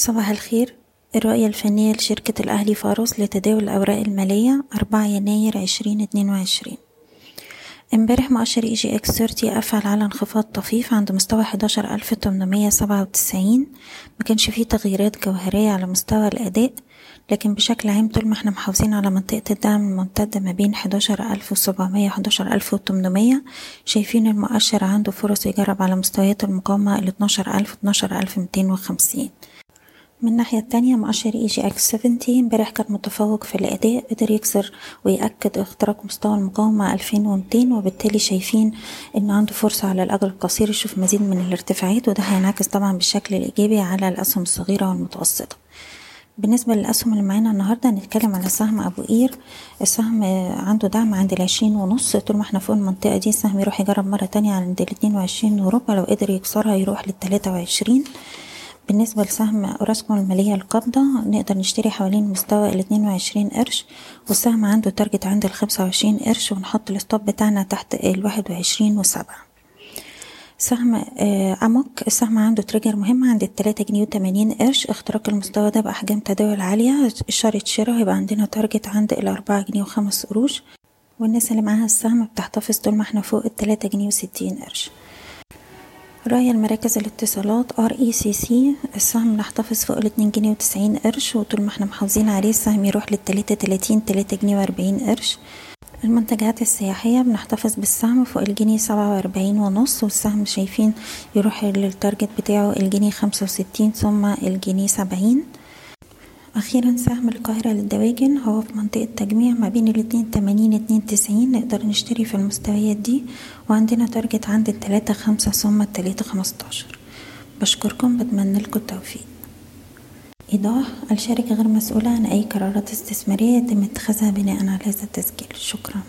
صباح الخير. الرؤية الفنية لشركة الأهلي فاروس لتداول الأوراق المالية أربعة يناير عشرين اتنين وعشرين. امبارح مؤشر EGX 30 قفل على انخفاض طفيف عند مستوى حداشر ألف تمنمية سبعة وتسعين. مكانش فيه تغييرات جوهرية على مستوى الأداء لكن بشكل عام طول ما إحنا محافظين على منطقة الدعم الممتدة ما بين حداشر ألف وسبعمية وحداشر ألف وتمنمية شايفين المؤشر عنده فرص يجرب على مستويات المقاومة ألف ميتين وخمسين. من الناحية التانية مؤشر EGX 70 امبارح كان متفوق في الأداء قدر يكسر ويأكد اختراق مستوى المقاومة ألفين ومتين وبالتالي شايفين إنه عنده فرصة على الأجل القصير. يشوف مزيد من الارتفاعات وده هينعكس طبعا بالشكل الإيجابي على الأسهم الصغيرة والمتوسطة. بالنسبة للأسهم اللي معانا النهاردة هنتكلم على سهم أبو قير. السهم عنده دعم عند العشرين ونص. طول ما إحنا فوق المنطقة دي السهم يروح يجرب مرة تانية عند الاتنين وعشرين وربع لو قدر يكسرها يروح للتلاتة وعشرين. بالنسبة لسهم أوراسكوم المالية القابضة نقدر نشتري حوالين مستوى الاتنين وعشرين قرش والسهم عنده target عند الخمسة وعشرين قرش ونحط ال stop بتاعنا تحت الواحد وعشرين وسبعة. سهم أموك السهم عنده trigger مهم عند التلاتة جنيه وتمانين قرش اختراق المستوى ده بأحجام تداول عالية إشارة شراء هيبقى عندنا target عند الأربعة جنيه وخمس قروش والناس اللي معاها السهم بتحتفظ طول ما إحنا فوق التلاتة جنيه وستين قرش. راية لمراكز الاتصالات RACC السهم نحتفظ فوق الاتنين جنيه وتسعين قرش وطول ما إحنا محافظين عليه السهم يروح للتلاتة تلاتين تلاتة جنيه وأربعين قرش. المنتجات السياحية بنحتفظ بالسهم فوق الجنيه سبعة وأربعين ونص والسهم شايفين يروح لل target بتاعه الجنيه خمسة وستين ثم الجنيه سبعين. أخيرا سهم القاهرة للدواجن هو في منطقة تجميع ما بين الاتنين تمانين اتنين تسعين نقدر نشتري في المستويات دي وعندنا تارجت عند التلاتة خمسة ثم التلاتة خمستاشر. بشكركم بتمنى لكم التوفيق. إيضاح الشركة غير مسؤولة عن أي قرارات استثمارية يتم اتخاذها بناء على هذا التسجيل. شكرا.